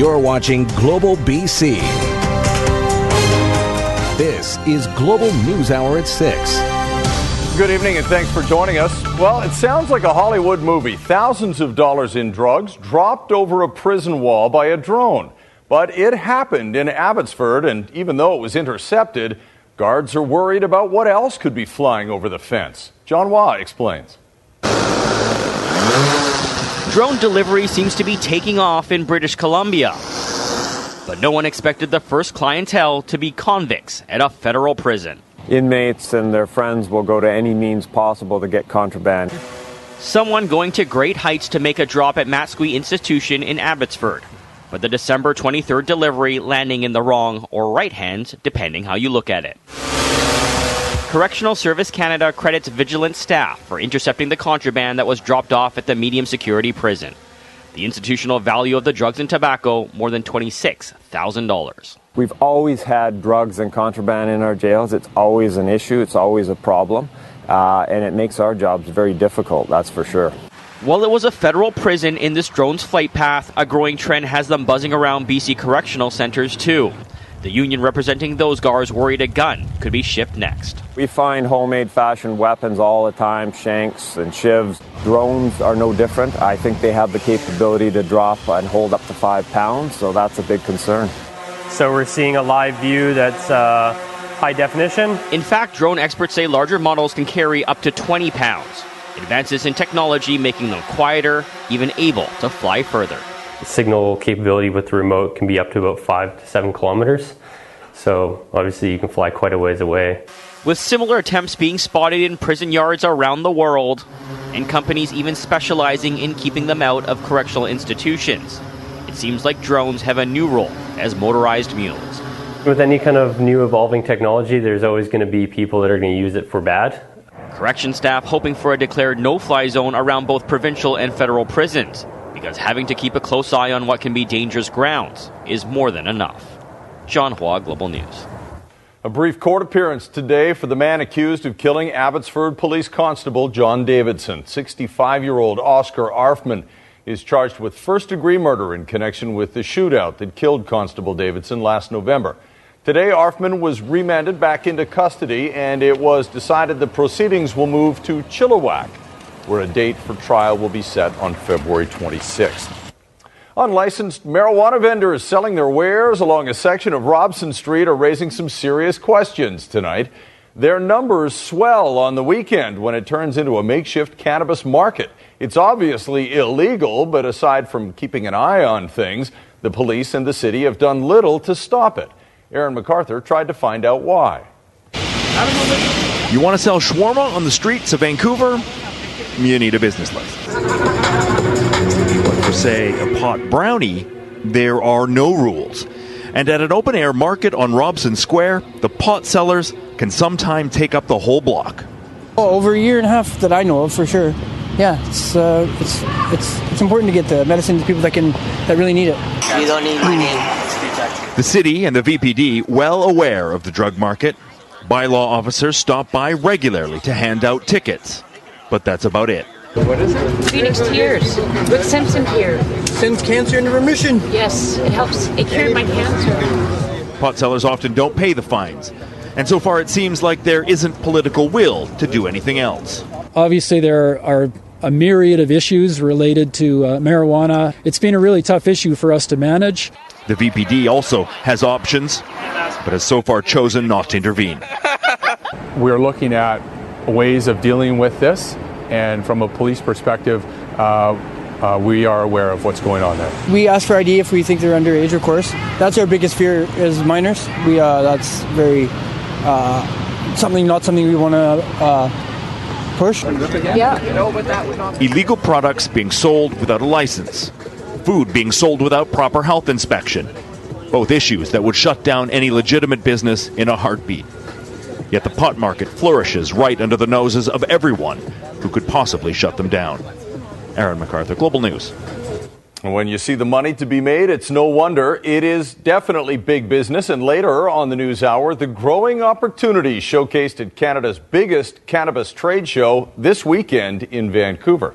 You're watching Global BC. This is Global News Hour at 6. Good evening and thanks for joining us. Well, it sounds like a Hollywood movie. Thousands of dollars in drugs dropped over a prison wall by a drone. But it happened in Abbotsford, and even though it was intercepted, guards are worried about what else could be flying over the fence. John Hua explains. Drone delivery seems to be taking off in British Columbia. But no one expected the first clientele to be convicts at a federal prison. Inmates and their friends will go to any means possible to get contraband. Someone going to great heights to make a drop at Matsqui Institution in Abbotsford. But the December 23rd delivery landing in the wrong or right hands, depending how you look at it. Correctional Service Canada credits vigilant staff for intercepting the contraband that was dropped off at the medium security prison. The institutional value of the drugs and tobacco more than $26,000. We've always had drugs and contraband in our jails. It's always an issue, it's always a problem, uh, and it makes our jobs very difficult, that's for sure. While it was a federal prison in this drone's flight path, a growing trend has them buzzing around BC correctional centers too. The union representing those guards worried a gun could be shipped next. We find homemade fashion weapons all the time, shanks and shivs. Drones are no different. I think they have the capability to drop and hold up to five pounds, so that's a big concern. So we're seeing a live view that's uh, high definition. In fact, drone experts say larger models can carry up to 20 pounds. Advances in technology making them quieter, even able to fly further signal capability with the remote can be up to about five to seven kilometers. So obviously you can fly quite a ways away. With similar attempts being spotted in prison yards around the world, and companies even specializing in keeping them out of correctional institutions, it seems like drones have a new role as motorized mules. With any kind of new evolving technology, there's always going to be people that are going to use it for bad. Correction staff hoping for a declared no fly zone around both provincial and federal prisons because having to keep a close eye on what can be dangerous grounds is more than enough. John Hua, Global News. A brief court appearance today for the man accused of killing Abbotsford Police Constable John Davidson. 65 year old Oscar Arfman is charged with first degree murder in connection with the shootout that killed Constable Davidson last November. Today, Arfman was remanded back into custody, and it was decided the proceedings will move to Chilliwack where a date for trial will be set on February 26th. Unlicensed marijuana vendors selling their wares along a section of Robson Street are raising some serious questions tonight. Their numbers swell on the weekend when it turns into a makeshift cannabis market. It's obviously illegal, but aside from keeping an eye on things, the police and the city have done little to stop it. Aaron MacArthur tried to find out why. You want to sell shawarma on the streets of Vancouver? You need a business license. But for, say, a pot brownie, there are no rules. And at an open air market on Robson Square, the pot sellers can sometimes take up the whole block. Oh, over a year and a half that I know of, for sure. Yeah, it's, uh, it's, it's, it's important to get the medicine to people that, can, that really need it. You don't need my name. The city and the VPD, well aware of the drug market, bylaw officers stop by regularly to hand out tickets but that's about it. What is it? Phoenix Tears with Simpson Tears. Sends cancer into remission. Yes, it helps. It cured my cancer. Pot sellers often don't pay the fines. And so far, it seems like there isn't political will to do anything else. Obviously, there are a myriad of issues related to uh, marijuana. It's been a really tough issue for us to manage. The VPD also has options, but has so far chosen not to intervene. We're looking at ways of dealing with this, and from a police perspective, uh, uh, we are aware of what's going on there. We ask for ID if we think they're underage, of course. That's our biggest fear is minors. We uh, that's very uh, something not something we want to uh, push. Yeah. Illegal products being sold without a license, food being sold without proper health inspection. Both issues that would shut down any legitimate business in a heartbeat. Yet the pot market flourishes right under the noses of everyone who could possibly shut them down. Aaron MacArthur, Global News. When you see the money to be made, it's no wonder. It is definitely big business. And later on the news hour, the growing opportunities showcased at Canada's biggest cannabis trade show this weekend in Vancouver.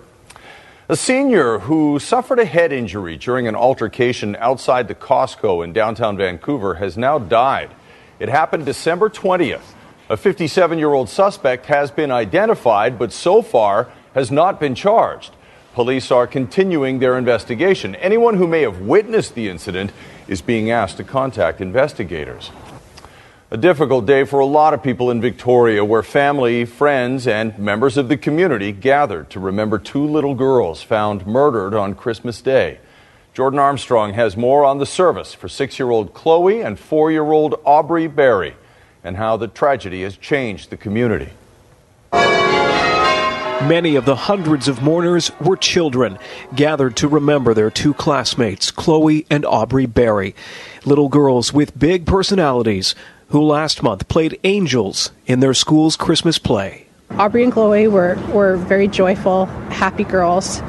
A senior who suffered a head injury during an altercation outside the Costco in downtown Vancouver has now died. It happened December 20th. A 57 year old suspect has been identified, but so far has not been charged. Police are continuing their investigation. Anyone who may have witnessed the incident is being asked to contact investigators. A difficult day for a lot of people in Victoria, where family, friends, and members of the community gathered to remember two little girls found murdered on Christmas Day. Jordan Armstrong has more on the service for six year old Chloe and four year old Aubrey Berry and how the tragedy has changed the community. Many of the hundreds of mourners were children, gathered to remember their two classmates, Chloe and Aubrey Berry. Little girls with big personalities who last month played angels in their school's Christmas play. Aubrey and Chloe were, were very joyful, happy girls,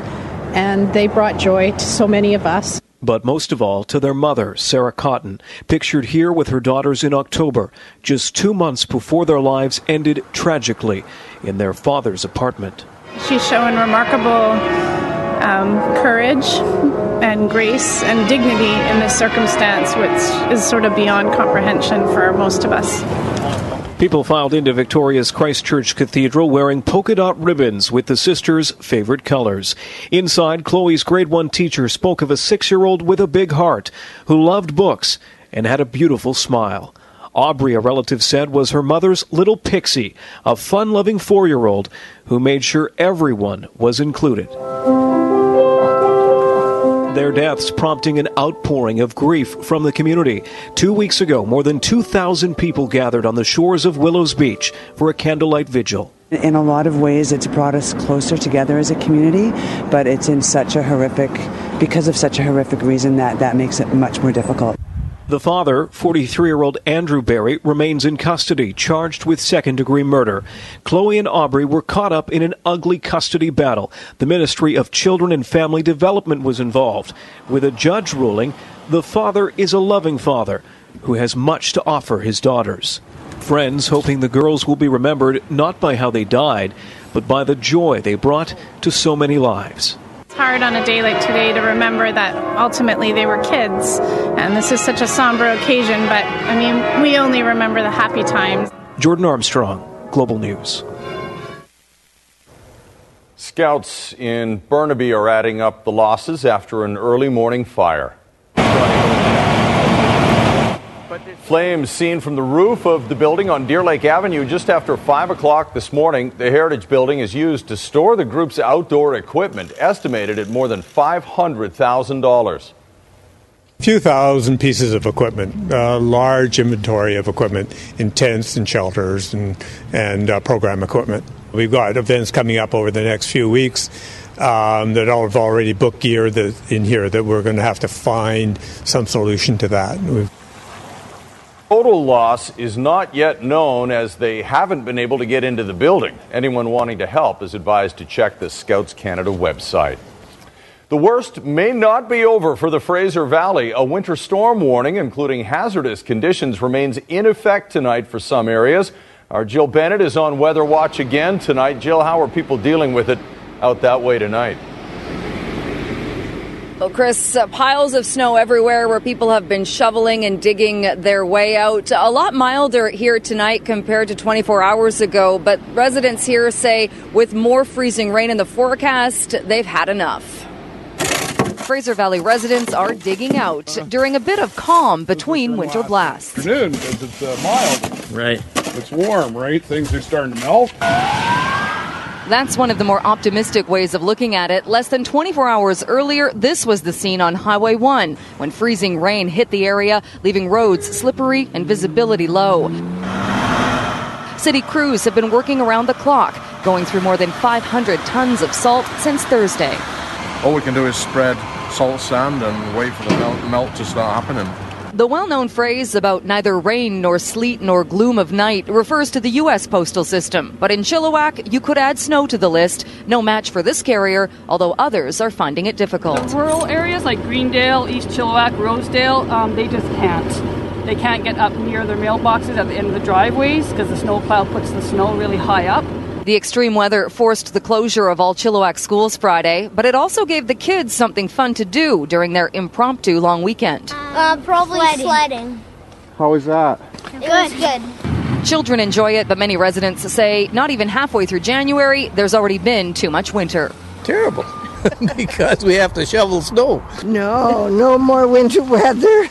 and they brought joy to so many of us. But most of all to their mother, Sarah Cotton, pictured here with her daughters in October, just two months before their lives ended tragically in their father's apartment. She's shown remarkable um, courage and grace and dignity in this circumstance, which is sort of beyond comprehension for most of us. People filed into Victoria's Christchurch Cathedral wearing polka dot ribbons with the sisters' favorite colors. Inside, Chloe's grade one teacher spoke of a six year old with a big heart who loved books and had a beautiful smile. Aubrey, a relative said, was her mother's little pixie, a fun loving four year old who made sure everyone was included their deaths, prompting an outpouring of grief from the community. Two weeks ago, more than 2,000 people gathered on the shores of Willows Beach for a candlelight vigil. In a lot of ways, it's brought us closer together as a community, but it's in such a horrific, because of such a horrific reason, that that makes it much more difficult. The father, 43 year old Andrew Berry, remains in custody, charged with second degree murder. Chloe and Aubrey were caught up in an ugly custody battle. The Ministry of Children and Family Development was involved, with a judge ruling the father is a loving father who has much to offer his daughters. Friends hoping the girls will be remembered not by how they died, but by the joy they brought to so many lives hard on a day like today to remember that ultimately they were kids. And this is such a somber occasion, but I mean, we only remember the happy times. Jordan Armstrong, Global News. Scouts in Burnaby are adding up the losses after an early morning fire. Flames seen from the roof of the building on Deer Lake Avenue just after 5 o'clock this morning. The Heritage Building is used to store the group's outdoor equipment, estimated at more than $500,000. A few thousand pieces of equipment, a large inventory of equipment in tents and shelters and, and uh, program equipment. We've got events coming up over the next few weeks um, that have already booked gear that, in here that we're going to have to find some solution to that. We've Total loss is not yet known as they haven't been able to get into the building. Anyone wanting to help is advised to check the Scouts Canada website. The worst may not be over for the Fraser Valley. A winter storm warning, including hazardous conditions, remains in effect tonight for some areas. Our Jill Bennett is on Weather Watch again tonight. Jill, how are people dealing with it out that way tonight? Well, Chris, uh, piles of snow everywhere where people have been shoveling and digging their way out. A lot milder here tonight compared to 24 hours ago, but residents here say with more freezing rain in the forecast, they've had enough. Fraser Valley residents are digging out during a bit of calm between winter blasts. Afternoon because it's uh, mild. Right. It's warm, right? Things are starting to melt. That's one of the more optimistic ways of looking at it. Less than 24 hours earlier, this was the scene on Highway 1 when freezing rain hit the area, leaving roads slippery and visibility low. City crews have been working around the clock, going through more than 500 tons of salt since Thursday. All we can do is spread salt sand and wait for the melt, melt to start happening. The well known phrase about neither rain nor sleet nor gloom of night refers to the U.S. postal system. But in Chilliwack, you could add snow to the list. No match for this carrier, although others are finding it difficult. The rural areas like Greendale, East Chilliwack, Rosedale, um, they just can't. They can't get up near their mailboxes at the end of the driveways because the snow snowplow puts the snow really high up. The extreme weather forced the closure of all Chilliwack schools Friday, but it also gave the kids something fun to do during their impromptu long weekend. Uh, probably sledding. sledding. How was that? It was good. Children enjoy it, but many residents say not even halfway through January, there's already been too much winter. Terrible. because we have to shovel snow. No, no more winter weather.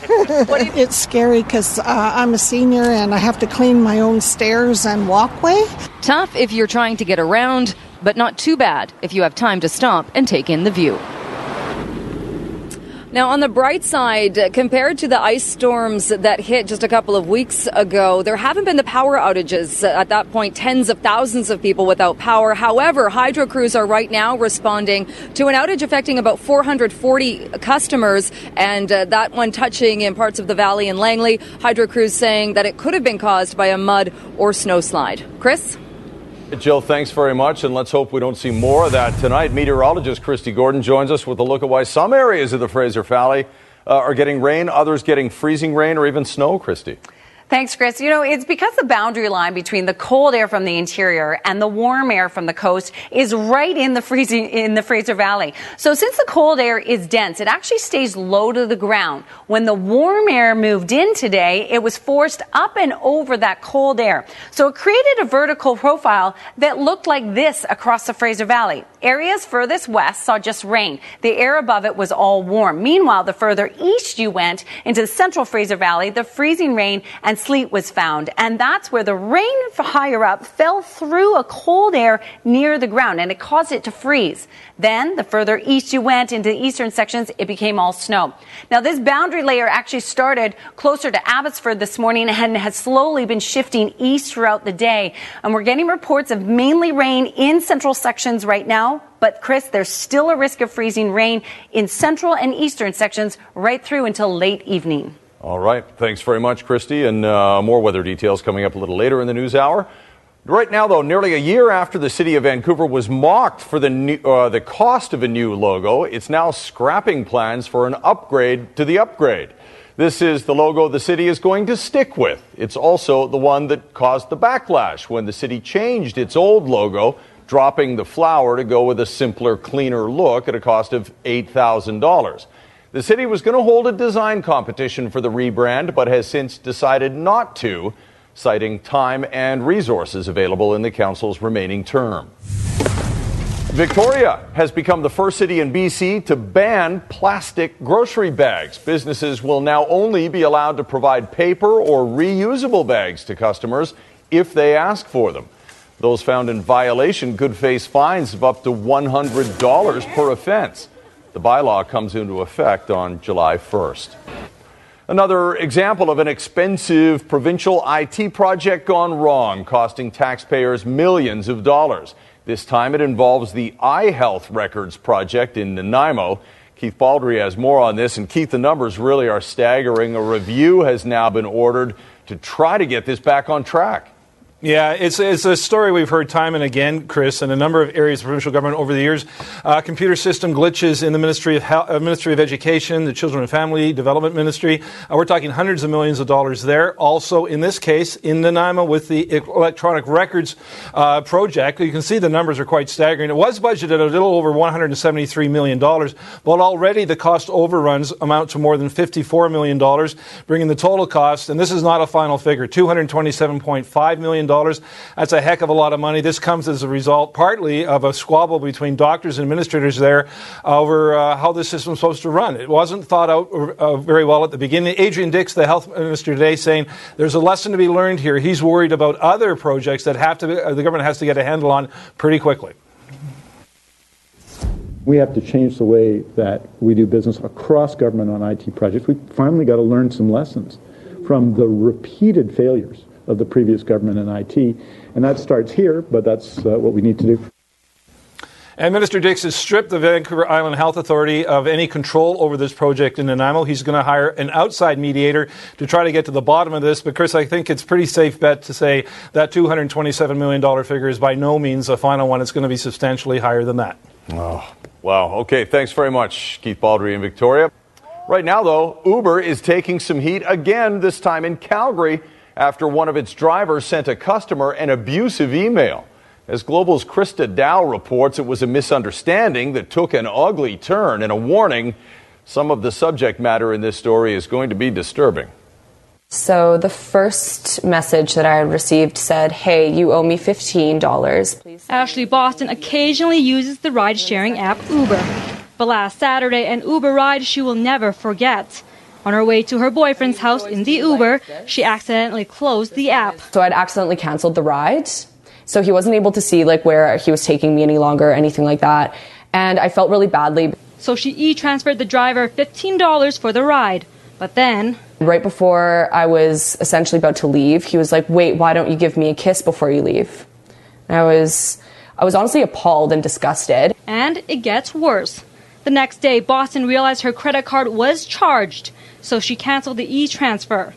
it's scary because uh, I'm a senior and I have to clean my own stairs and walkway. Tough if you're trying to get around, but not too bad if you have time to stop and take in the view. Now, on the bright side, compared to the ice storms that hit just a couple of weeks ago, there haven't been the power outages. At that point, tens of thousands of people without power. However, hydro crews are right now responding to an outage affecting about 440 customers, and uh, that one touching in parts of the valley in Langley. Hydro crews saying that it could have been caused by a mud or snowslide. Chris? Jill, thanks very much, and let's hope we don't see more of that tonight. Meteorologist Kristi Gordon joins us with a look at why some areas of the Fraser Valley uh, are getting rain, others getting freezing rain or even snow, Kristi. Thanks, Chris. You know, it's because the boundary line between the cold air from the interior and the warm air from the coast is right in the freezing, in the Fraser Valley. So since the cold air is dense, it actually stays low to the ground. When the warm air moved in today, it was forced up and over that cold air. So it created a vertical profile that looked like this across the Fraser Valley. Areas furthest west saw just rain. The air above it was all warm. Meanwhile, the further east you went into the central Fraser Valley, the freezing rain and sleet was found. And that's where the rain higher up fell through a cold air near the ground and it caused it to freeze. Then, the further east you went into the eastern sections, it became all snow. Now, this boundary layer actually started closer to Abbotsford this morning and has slowly been shifting east throughout the day. And we're getting reports of mainly rain in central sections right now. But Chris, there's still a risk of freezing rain in central and eastern sections right through until late evening. All right. Thanks very much, Kristi. And uh, more weather details coming up a little later in the news hour. Right now, though, nearly a year after the city of Vancouver was mocked for the, new, uh, the cost of a new logo, it's now scrapping plans for an upgrade to the upgrade. This is the logo the city is going to stick with. It's also the one that caused the backlash when the city changed its old logo, dropping the flower to go with a simpler, cleaner look at a cost of $8,000. The city was going to hold a design competition for the rebrand, but has since decided not to, citing time and resources available in the council's remaining term. Victoria has become the first city in BC to ban plastic grocery bags. Businesses will now only be allowed to provide paper or reusable bags to customers if they ask for them. Those found in violation could face fines of up to $100 per offense. The bylaw comes into effect on July 1st. Another example of an expensive provincial IT project gone wrong, costing taxpayers millions of dollars. This time it involves the iHealth Records project in Nanaimo. Keith Baldry has more on this, and Keith, the numbers really are staggering. A review has now been ordered to try to get this back on track. Yeah, it's, it's a story we've heard time and again, Chris, in a number of areas of provincial government over the years. Uh, computer system glitches in the Ministry of, Health, uh, Ministry of Education, the Children and Family Development Ministry. Uh, we're talking hundreds of millions of dollars there. Also, in this case, in Nanaimo with the electronic records uh, project, you can see the numbers are quite staggering. It was budgeted a little over $173 million, but already the cost overruns amount to more than $54 million, bringing the total cost, and this is not a final figure, $227.5 million that's a heck of a lot of money. This comes as a result partly of a squabble between doctors and administrators there over uh, how this system is supposed to run. It wasn't thought out uh, very well at the beginning. Adrian Dix, the health minister today, saying there's a lesson to be learned here. He's worried about other projects that have to be, uh, the government has to get a handle on pretty quickly. We have to change the way that we do business across government on IT projects. We finally got to learn some lessons from the repeated failures of the previous government in IT. And that starts here, but that's uh, what we need to do. And Minister Dix has stripped the Vancouver Island Health Authority of any control over this project in Nanaimo. He's going to hire an outside mediator to try to get to the bottom of this. But, Chris, I think it's pretty safe bet to say that $227 million figure is by no means a final one. It's going to be substantially higher than that. Oh, wow. Okay, thanks very much, Keith Baldry and Victoria. Right now, though, Uber is taking some heat again, this time in Calgary after one of its drivers sent a customer an abusive email. As Global's Christa Dao reports, it was a misunderstanding that took an ugly turn and a warning. Some of the subject matter in this story is going to be disturbing. So the first message that I received said, Hey, you owe me $15. Please. Ashley Boston occasionally uses the ride sharing app Uber. But last Saturday, an Uber ride she will never forget. On her way to her boyfriend's house in the Uber, she accidentally closed the app. So I'd accidentally canceled the ride. So he wasn't able to see like where he was taking me any longer, or anything like that. And I felt really badly. So she e-transferred the driver $15 for the ride. But then Right before I was essentially about to leave, he was like, "Wait, why don't you give me a kiss before you leave?" And I was I was honestly appalled and disgusted. And it gets worse. The next day, Boston realized her credit card was charged, so she canceled the e-transfer.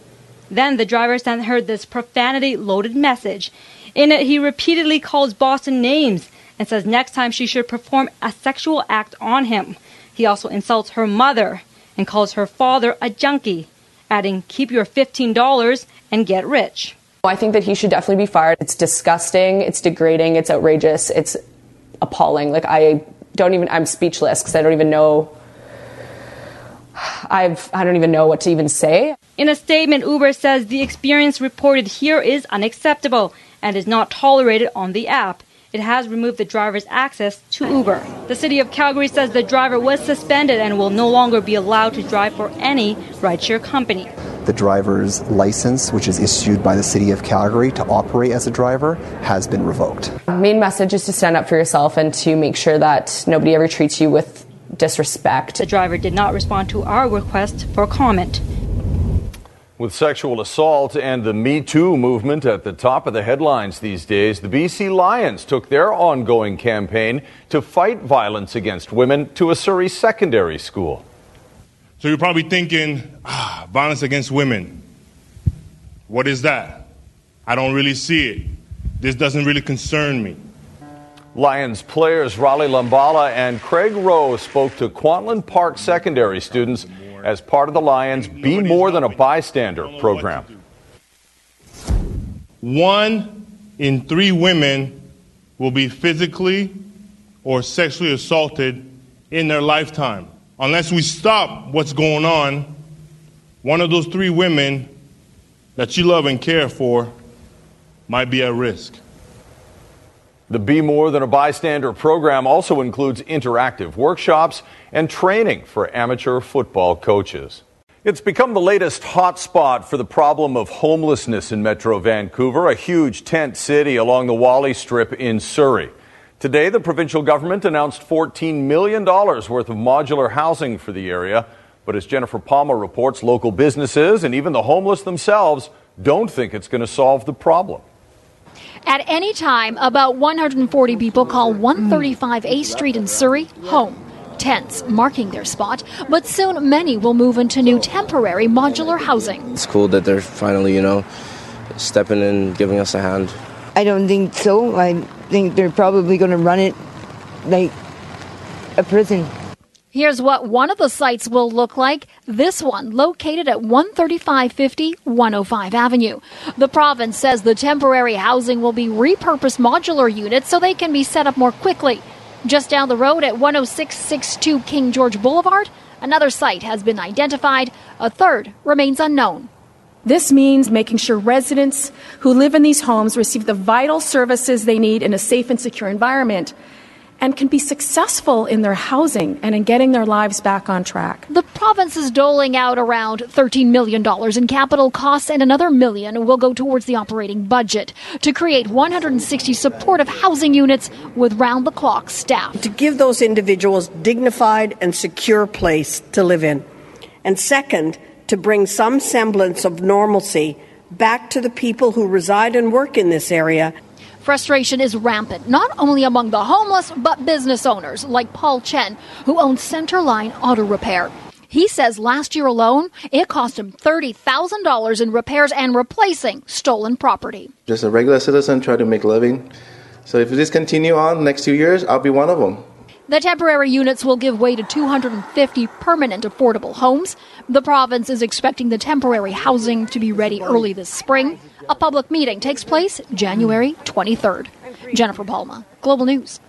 Then the driver sent her this profanity-loaded message. In it, he repeatedly calls Boston names and says next time she should perform a sexual act on him. He also insults her mother and calls her father a junkie adding, keep your $15 and get rich. I think that he should definitely be fired. It's disgusting, it's degrading, it's outrageous, it's appalling. Like, I don't even, I'm speechless because I don't even know. I've, I don't even know what to even say. In a statement, Uber says the experience reported here is unacceptable and is not tolerated on the app. It has removed the driver's access to Uber. The city of Calgary says the driver was suspended and will no longer be allowed to drive for any rideshare company. The driver's license, which is issued by the city of Calgary to operate as a driver, has been revoked. Main message is to stand up for yourself and to make sure that nobody ever treats you with disrespect. The driver did not respond to our request for comment. With sexual assault and the Me Too movement at the top of the headlines these days, the BC Lions took their ongoing campaign to fight violence against women to a Surrey secondary school. So you're probably thinking, ah, violence against women. What is that? I don't really see it. This doesn't really concern me. Lions players Rolly Lumbala and Craig Roh spoke to Kwantlen Park secondary students as part of the Lions Be More Than a Bystander program. One in three women will be physically or sexually assaulted in their lifetime. Unless we stop what's going on, one of those three women that you love and care for might be at risk. The Be More Than a Bystander program also includes interactive workshops and training for amateur football coaches. It's become the latest hotspot for the problem of homelessness in Metro Vancouver, a huge tent city along the Whalley Strip in Surrey. Today, the provincial government announced $14 million worth of modular housing for the area. But as Jennifer Palma reports, local businesses and even the homeless themselves don't think it's going to solve the problem. At any time, about 140 people call 135 A Street in Surrey home. Tents marking their spot, but soon many will move into new temporary modular housing. It's cool that they're finally, you know, stepping in, giving us a hand. I don't think so. I think they're probably going to run it like a prison. Here's what one of the sites will look like. This one, located at 13550 105 Avenue. The province says the temporary housing will be repurposed modular units so they can be set up more quickly. Just down the road at 10662 King George Boulevard, another site has been identified. A third remains unknown. This means making sure residents who live in these homes receive the vital services they need in a safe and secure environment and can be successful in their housing and in getting their lives back on track. The province is doling out around $13 million in capital costs, and another million will go towards the operating budget to create 160 supportive housing units with round the clock staff. To give those individuals dignified and secure place to live in. And second, to bring some semblance of normalcy back to the people who reside and work in this area Frustration is rampant, not only among the homeless, but business owners like Paul Chen, who owns Centerline Auto Repair. He says last year alone, it cost him $30,000 in repairs and replacing stolen property. Just a regular citizen trying to make a living. So if this continue on next two years, I'll be one of them. The temporary units will give way to 250 permanent affordable homes. The province is expecting the temporary housing to be ready early this spring. A public meeting takes place January 23rd. Jennifer Palma, Global News.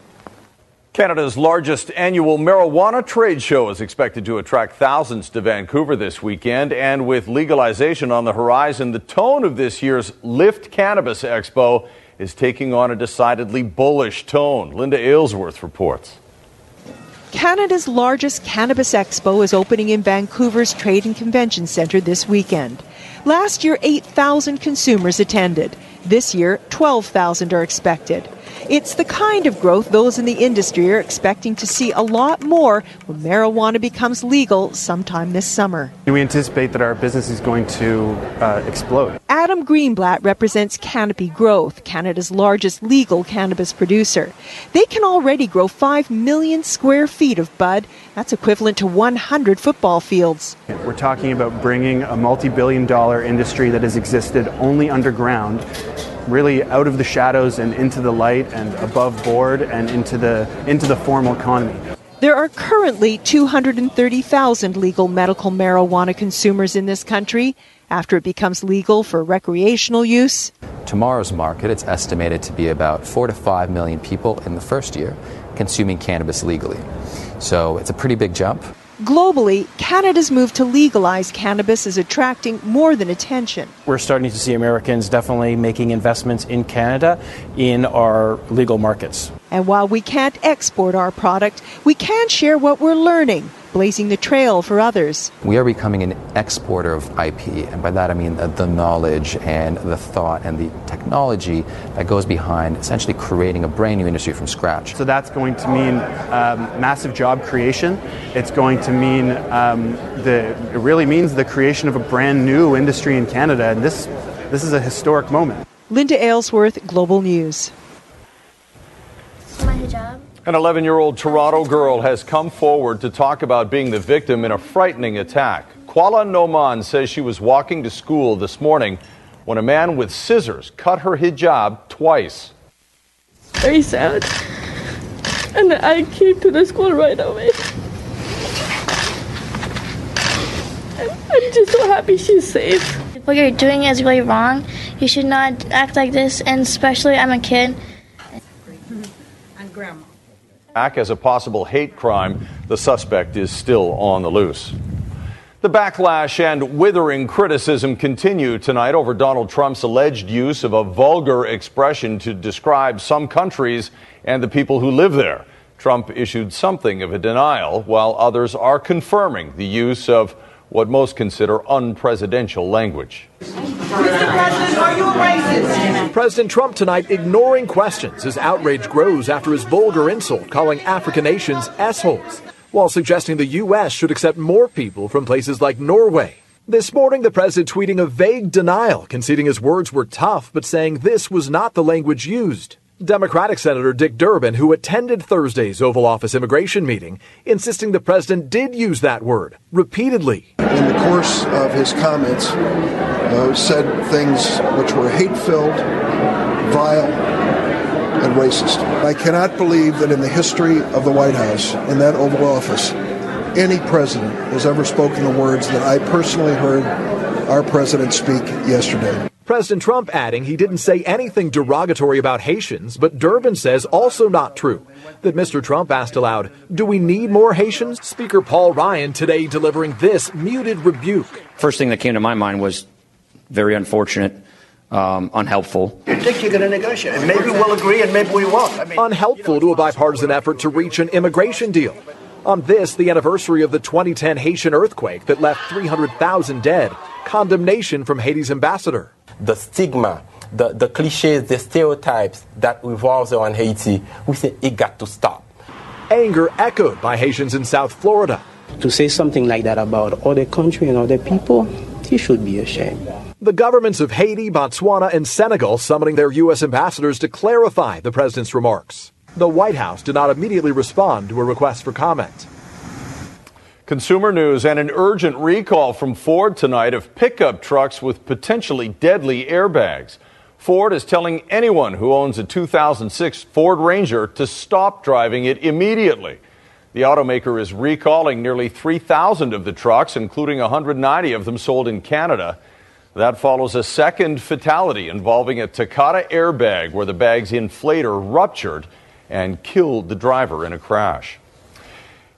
Canada's largest annual marijuana trade show is expected to attract thousands to Vancouver this weekend. And with legalization on the horizon, the tone of this year's Lift Cannabis Expo is taking on a decidedly bullish tone. Linda Aylesworth reports. Canada's largest cannabis expo is opening in Vancouver's Trade and Convention Centre this weekend. Last year, 8,000 consumers attended. This year, 12,000 are expected. It's the kind of growth those in the industry are expecting to see a lot more when marijuana becomes legal sometime this summer. We anticipate that our business is going to uh, explode. Adam Greenblatt represents Canopy Growth, Canada's largest legal cannabis producer. They can already grow 5 million square feet of bud. That's equivalent to 100 football fields. We're talking about bringing a multi billion dollar industry that has existed only underground really out of the shadows and into the light and above board and into the into the formal economy. There are currently 230,000 legal medical marijuana consumers in this country. After it becomes legal for recreational use, tomorrow's market it's estimated to be about 4 to 5 million people in the first year consuming cannabis legally. So it's a pretty big jump. Globally, Canada's move to legalize cannabis is attracting more than attention. We're starting to see Americans definitely making investments in Canada in our legal markets. And while we can't export our product, we can share what we're learning blazing the trail for others. We are becoming an exporter of IP, and by that I mean the, the, knowledge and the thought and the technology that goes behind essentially creating a brand new industry from scratch. So that's going to mean um, massive job creation. It's going to mean um, the it really means the creation of a brand new industry in Canada, and this this is a historic moment. Linda Aylesworth, Global News. My hijab. An 11 year old Toronto girl has come forward to talk about being the victim in a frightening attack. Khawlah Noman says she was walking to school this morning when a man with scissors cut her hijab twice. Very sad. And I came to the school right away. I'm just so happy she's safe. What you're doing is really wrong. You should not act like this, and especially I'm a kid. And grandma. Back as a possible hate crime, the suspect is still on the loose. The backlash and withering criticism continue tonight over Donald Trump's alleged use of a vulgar expression to describe some countries and the people who live there. Trump issued something of a denial, while others are confirming the use of what most consider unpresidential language. Mr. President, are you? President Trump tonight ignoring questions as outrage grows after his vulgar insult calling African nations assholes, while suggesting the U.S. should accept more people from places like Norway. This morning, the president tweeting a vague denial, conceding his words were tough, but saying this was not the language used. Democratic Senator Dick Durbin, who attended Thursday's Oval Office immigration meeting, insisting the president did use that word repeatedly. In the course of his comments, uh, said things which were hate filled, vile, and racist. I cannot believe that in the history of the White House, in that Oval Office, any president has ever spoken the words that I personally heard our president speak yesterday. President Trump adding he didn't say anything derogatory about Haitians, but Durbin says also not true. That Mr. Trump asked aloud, Do we need more Haitians? Speaker Paul Ryan today delivering this muted rebuke. First thing that came to my mind was very unfortunate. Um, unhelpful. You think you're going to negotiate? And maybe we'll agree and maybe we won't. I mean, unhelpful to a bipartisan effort to reach an immigration deal. On this, the anniversary of the 2010 Haitian earthquake that left 300,000 dead, condemnation from Haiti's ambassador the stigma, the, the cliches, the stereotypes that revolves around Haiti, we say it got to stop. Anger echoed by Haitians in South Florida. To say something like that about other country and other people, he should be ashamed. The governments of Haiti, Botswana, and Senegal summoning their U.S. ambassadors to clarify the president's remarks. The White House did not immediately respond to a request for comment. Consumer news and an urgent recall from Ford tonight of pickup trucks with potentially deadly airbags. Ford is telling anyone who owns a 2006 Ford Ranger to stop driving it immediately. The automaker is recalling nearly 3,000 of the trucks, including 190 of them sold in Canada. That follows a second fatality involving a Takata airbag where the bag's inflator ruptured and killed the driver in a crash.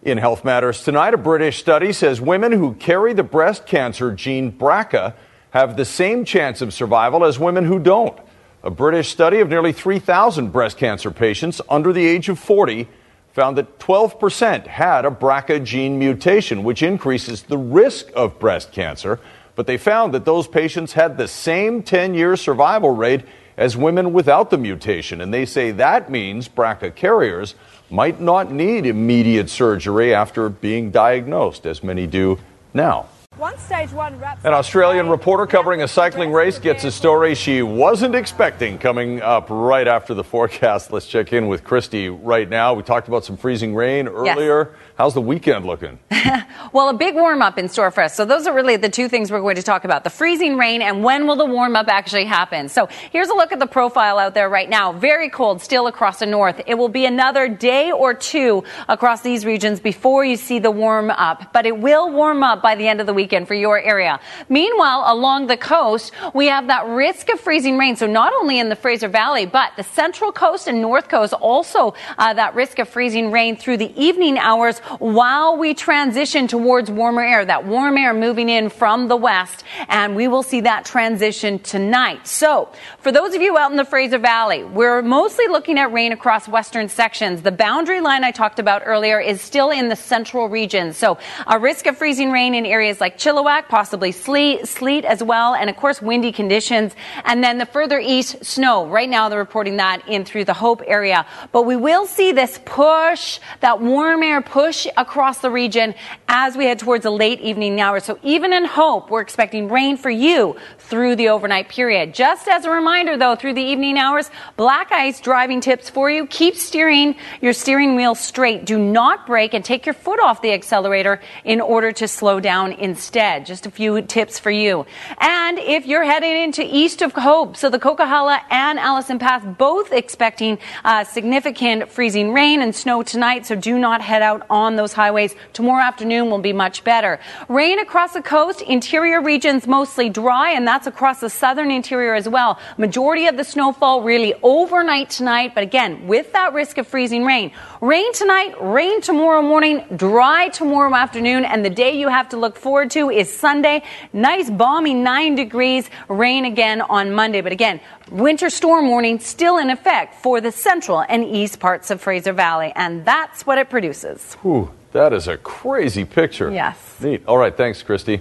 In Health Matters tonight, a British study says women who carry the breast cancer gene BRCA have the same chance of survival as women who don't. A British study of nearly 3,000 breast cancer patients under the age of 40 found that 12% had a BRCA gene mutation, which increases the risk of breast cancer. But they found that those patients had the same 10 year survival rate as women without the mutation. And they say that means BRCA carriers might not need immediate surgery after being diagnosed, as many do now. One stage one wraps An Australian reporter covering a cycling race gets a story she wasn't expecting coming up right after the forecast. Let's check in with Kristi right now. We talked about some freezing rain earlier. How's the weekend looking? well, a big warm up in store for us. So those are really the two things we're going to talk about: the freezing rain and when will the warm up actually happen. So here's a look at the profile out there right now. Very cold still across the north. It will be another day or two across these regions before you see the warm up, but it will warm up by the end of the weekend for your area. Meanwhile, along the coast, we have that risk of freezing rain. So not only in the Fraser Valley, but the central coast and north coast also uh, that risk of freezing rain through the evening hours while we transition towards warmer air, that warm air moving in from the west, and we will see that transition tonight. So, for those of you out in the Fraser Valley, we're mostly looking at rain across western sections. The boundary line I talked about earlier is still in the central region. So, a risk of freezing rain in areas like Chilliwack, possibly sleet, sleet as well, and of course, windy conditions. And then the further east, snow. Right now, they're reporting that in through the Hope area. But we will see this push, that warm air push across the region as we head towards the late evening hours. So even in Hope, we're expecting rain for you through the overnight period. Just as a reminder though, through the evening hours, black ice driving tips for you. Keep steering your steering wheel straight. Do not brake and take your foot off the accelerator in order to slow down instead. Just a few tips for you. And if you're heading into east of Hope, so the Coquihalla and Allison Pass both expecting uh, significant freezing rain and snow tonight, so do not head out on those highways. Tomorrow afternoon will be much better. Rain across the coast, interior regions mostly dry, and that's across the southern interior as well. Majority of the snowfall really overnight tonight, but again, with that risk of freezing rain. Rain tonight, rain tomorrow morning, dry tomorrow afternoon, and the day you have to look forward to is Sunday. Nice balmy nine degrees, rain again on Monday. But again, winter storm warning still in effect for the central and east parts of Fraser Valley, and that's what it produces. Whew, that is a crazy picture. Yes. Neat. All right, thanks, Kristi.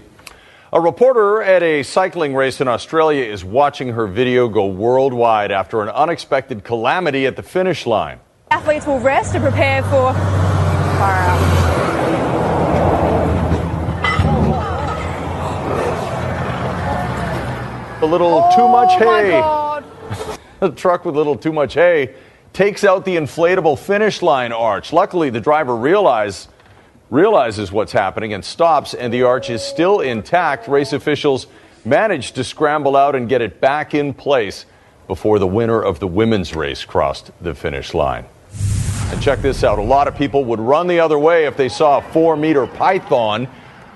A reporter at a cycling race in Australia is watching her video go worldwide after an unexpected calamity at the finish line. Athletes will rest to prepare for far out. A little too much oh hay. a truck with a little too much hay takes out the inflatable finish line arch. Luckily, the driver realize, realizes what's happening and stops, and the arch is still intact. Race officials managed to scramble out and get it back in place before the winner of the women's race crossed the finish line. And check this out a lot of people would run the other way if they saw a four meter python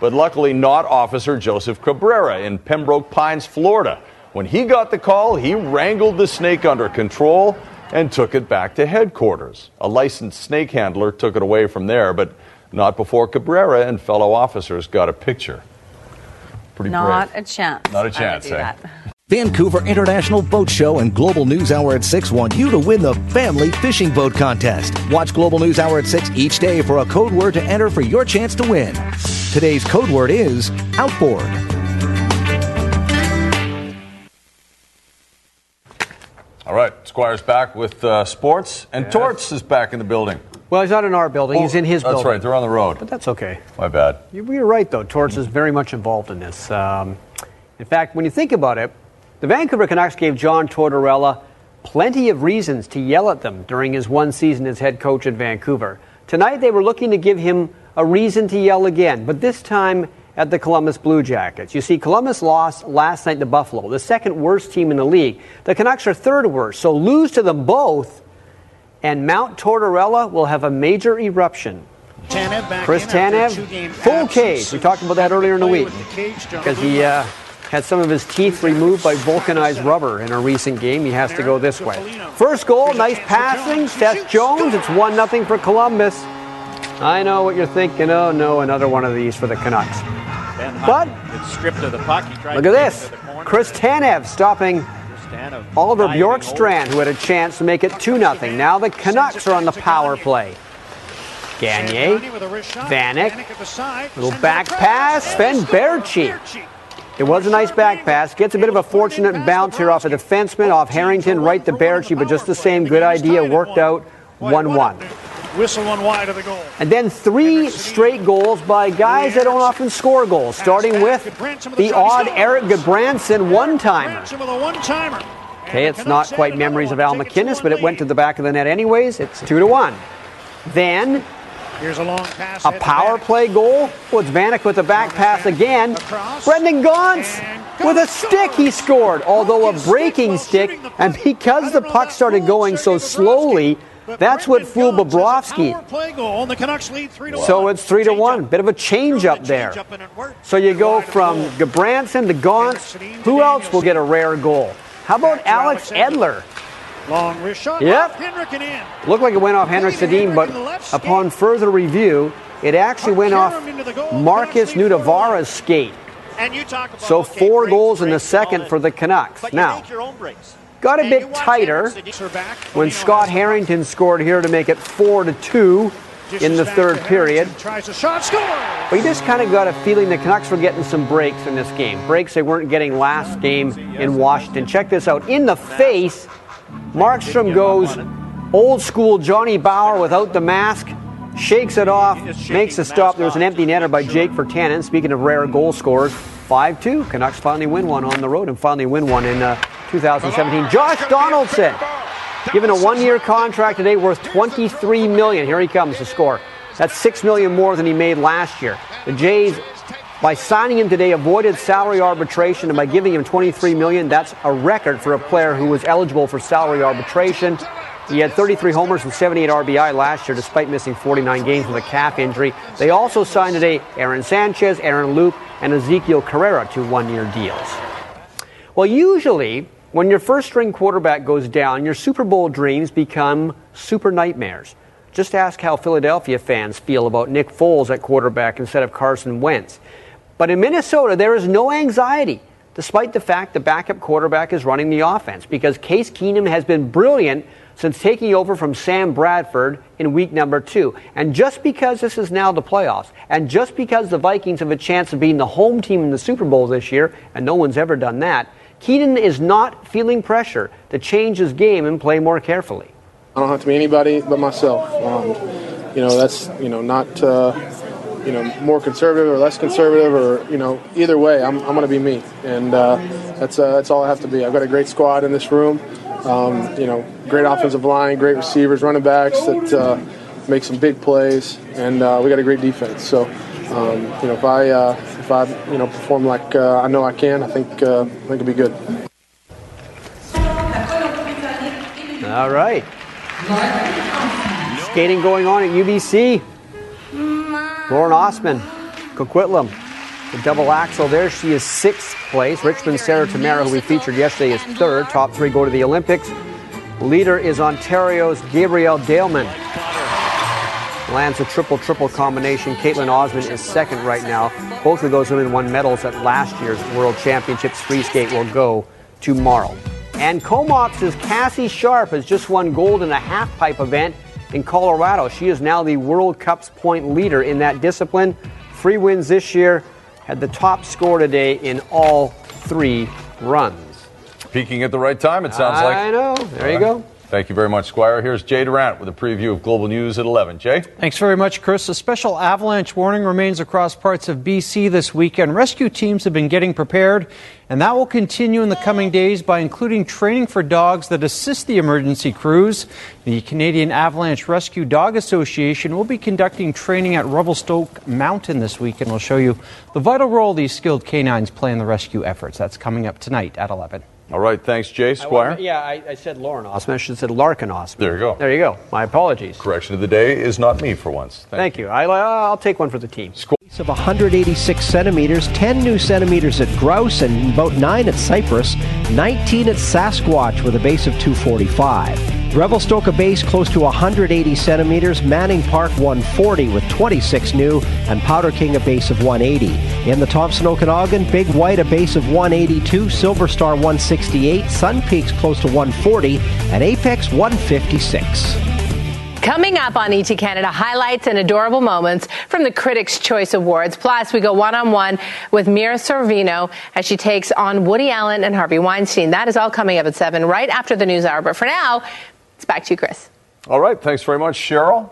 but luckily not Officer Joseph Cabrera in Pembroke Pines, Florida. When he got the call, he wrangled the snake under control and took it back to headquarters. A licensed snake handler took it away from there, but not before Cabrera and fellow officers got a picture. Pretty Not brave. a chance. Not a I would chance, do eh? that. Vancouver International Boat Show and Global News Hour at 6 want you to win the Family Fishing Boat Contest. Watch Global News Hour at 6 each day for a code word to enter for your chance to win. Today's code word is outboard. All right, Squire's back with uh, sports, and Torts is back in the building. Well, he's not in our building. he's in his That's building. right, they're on the road. But that's okay. My bad. You- You're right, though. Torts is very much involved in this. Um, in fact, when you think about it, the Vancouver Canucks gave John Tortorella plenty of reasons to yell at them during his one season as head coach in Vancouver. Tonight, they were looking to give him a reason to yell again, but this time at the Columbus Blue Jackets. You see, Columbus lost last night to Buffalo, the second worst team in the league. The Canucks are third worst, so lose to them both, and Mount Tortorella will have a major eruption. Tanev Chris Tanev, full absence. cage. We talked about that earlier in the week because he uh, had some of his teeth removed by vulcanized rubber in a recent game. He has to go this way. First goal, nice passing. Seth Jones. It's 1 0 for Columbus. I know what you're thinking. Oh, no, another one of these for the Canucks. But. Look at this. Chris Tanev stopping Oliver Bjorkstrand, who had a chance to make it 2 0. Now the Canucks are on the power play. Gagne, Vanek, little back pass, Sven Berchi. It was a nice back pass. Gets a bit of a fortunate bounce here off a defenseman, off Harrington, right to Baertschi, but just the same, good idea, worked out 1 1. Whistle one wide of the goal. And then three straight goals by guys that don't often score goals, starting with the odd Erik Gudbranson one timer. Okay, it's not quite memories of Al MacInnis, but it went to the back of the net anyways. It's two to one. Then Here's a long pass. a power play goal. It's Vanek with the back pass again. Brendan Gaunce with a stick he scored, although a breaking stick. And because the puck started going so slowly, that's what fooled Bobrovsky. Play goal, and the Canucks lead three to So it's three to one. Bit of a change up there. So you go from Gudbranson to Gaunce. Who else will get a rare goal? How about Alex Edler? Long wrist shot. Yep. off Henrik and in. Looked like it went off Henrik Sedin, but upon further review, it actually went off Markus Nutivaara's skate. And you talk about So four goals in the second for the Canucks. Now, your own breaks. got a bit tighter when Scott Harrington scored here to make it four to two in the third period. Shot. But you just kind of got a feeling the Canucks were getting some breaks in this game. Breaks they weren't getting last game in Washington. Check this out. In the face, Markstrom goes old school Johnny Bower without the mask, shakes it off, makes a stop. There was an empty netter by Jake Virtanen. Speaking of rare goal scorers, 5 2. Canucks finally win one on the road and finally win one in uh, 2017. Josh Donaldson, given a one year contract today worth 23 million. Here he comes to score. That's 6 million more than he made last year. The Jays by signing him today, avoided salary arbitration, and by giving him 23 million, that's a record for a player who was eligible for salary arbitration. He had 33 homers and 78 RBI last year, despite missing 49 games with a calf injury. They also signed today Aaron Sanchez, Aaron Loup, and Ezekiel Carrera to one-year deals. Well, usually when your first string quarterback goes down, your Super Bowl dreams become super nightmares. Just ask how Philadelphia fans feel about Nick Foles at quarterback instead of Carson Wentz. But in Minnesota, there is no anxiety, despite the fact the backup quarterback is running the offense, because Case Keenum has been brilliant since taking over from Sam Bradford in week number two. And just because this is now the playoffs, and just because the Vikings have a chance of being the home team in the Super Bowl this year, and no one's ever done that, Keenum is not feeling pressure to change his game and play more carefully. I don't have to be anybody but myself. Um, you know, that's you know not uh, you know more conservative or less conservative or you know either way, I'm, I'm going to be me, and uh, that's uh, that's all I have to be. I've got a great squad in this room. Um, you know, great offensive line, great receivers, running backs that uh, make some big plays, and uh, we got a great defense. So. Um, you know, if I uh, if I you know perform like uh, I know I can, I think I think it'll be good. All right. Skating going on at UBC. Lauren Osman, Coquitlam. The double axel there. She is sixth place. Richmond Sarah Tamara, who we featured yesterday, is third. Top three go to the Olympics. Leader is Ontario's Gabrielle Daleman. Lands a triple triple combination. Kaetlyn Osmond is second right now. Both of those women won medals at last year's World Championships. Free skate will go tomorrow. And Comox's Cassie Sharpe has just won gold in a half pipe event in Colorado. She is now the World Cup's point leader in that discipline. Three wins this year, had the top score today in all three runs. Peaking at the right time, it sounds like. I know. There you go. Thank you very much, Squire. Here's Jay Durant with a preview of Global News at 11. Jay? Thanks very much, Chris. A special avalanche warning remains across parts of BC this weekend. Rescue teams have been getting prepared, and that will continue in the coming days by including training for dogs that assist the emergency crews. The Canadian Avalanche Rescue Dog Association will be conducting training at Revelstoke Mountain this week, and we'll show you the vital role these skilled canines play in the rescue efforts. That's coming up tonight at 11. All right, thanks, Jay. Squire? yeah, I, I, said Lauren Osman. I should have said Larkyn Austman. There you go. There you go. My apologies. Correction of the day is not me for once. Thank, you. I, I'll take one for the team. of 186 centimeters, 10 new centimeters at Grouse, and about 9 at Cypress, 19 at Sasquatch with a base of 245. Revelstoke a base close to 180 centimeters, Manning Park 140 with 26 new, and Powder King a base of 180. In the Thompson Okanagan, Big White a base of 182, Silver Star 168, Sun Peaks close to 140, and Apex 156. Coming up on ET Canada, highlights and adorable moments from the Critics' Choice Awards. Plus, we go one on one with Mira Sorvino as she takes on Woody Allen and Harvey Weinstein. That is all coming up at 7 right after the news hour. But for now, it's back to you, Chris. All right. Thanks very much, Cheryl.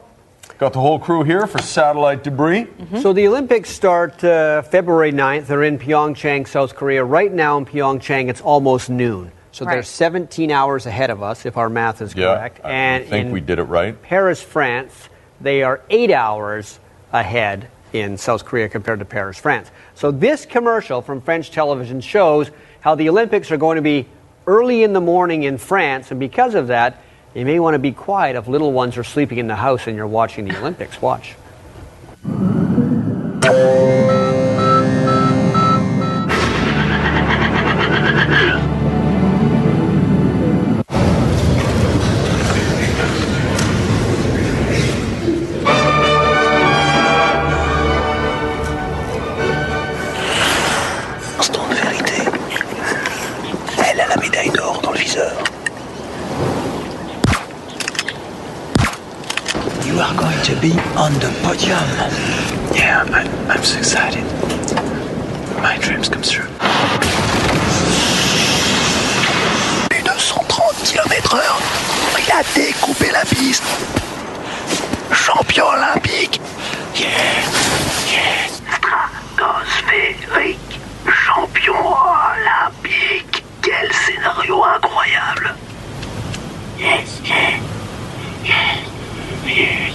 Got the whole crew here for satellite debris. So the Olympics start uh, February 9th. They're in Pyeongchang, South Korea. Right now in Pyeongchang, it's almost noon. So they're 17 hours ahead of us, if our math is Yeah, correct. I and think we did it right. Paris, France, they are eight hours ahead in South Korea compared to Paris, France. So this commercial from French television shows how the Olympics are going to be early in the morning in France, and because of that, you may want to be quiet if little ones are sleeping in the house and you're watching the Olympics. Watch. Be on the podium. Yeah, I'm so excited. My dreams come true. Plus de 130 km heure. Il a la piste. Champion olympique. Yes, yes. Stratosphérique. Champion olympique. Quel scénario incroyable. Yes, yes. Yes, yes.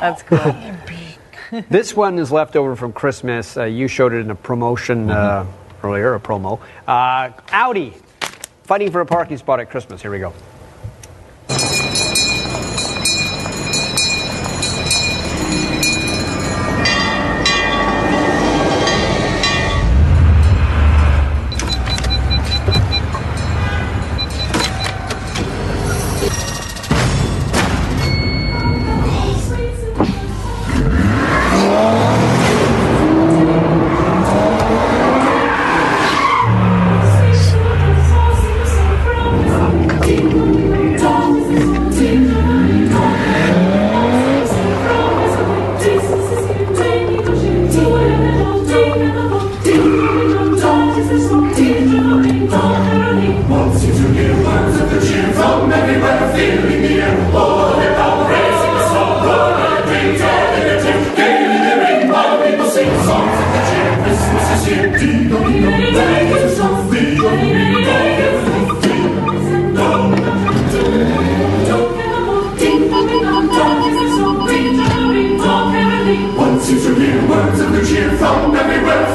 That's cool. this one is left over from Christmas. Uh, you showed it in a promotion uh, earlier, a promo. Uh, Audi fighting for a parking spot at Christmas. Here we go.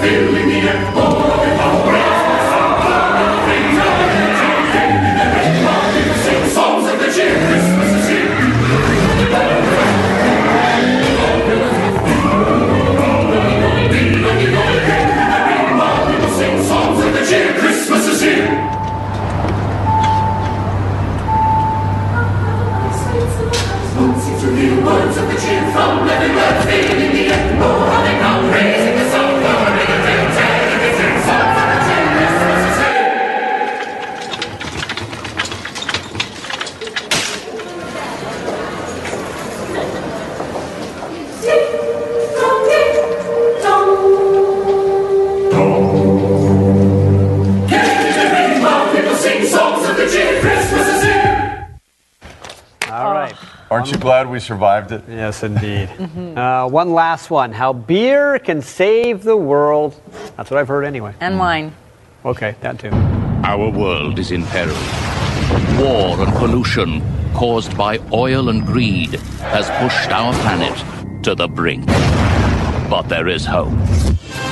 Everywhere, filling Aren't you glad we survived it? Yes, indeed. Uh, one last one. How beer can save the world. That's what I've heard anyway. And wine. Okay, that too. Our world is in peril. War and pollution caused by oil and greed has pushed our planet to the brink. But there is hope.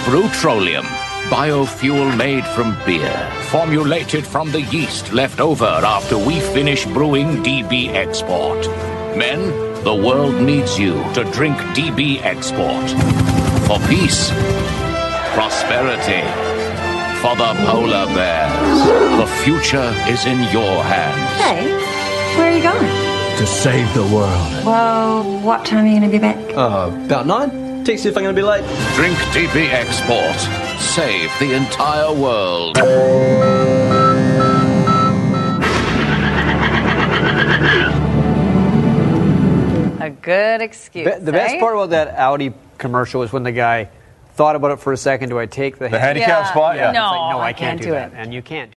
Brewtroleum, biofuel made from beer, formulated from the yeast left over after we finish brewing DB Export. Men, The world needs you to drink DB Export. For peace, prosperity, for the polar bears. The future is in your hands. Hey, where are you going? To save the world. Well, what time are you going to be back? Uh, about nine. Text you if I'm going to be late. Drink DB Export. Save the entire world. Good excuse. Be- the best eh? part about that Audi commercial was when the guy thought about it for a second. Do I take the, The handicap spot? Yeah. It's like, No, no, I I can't, can't do do that. it. And you can't.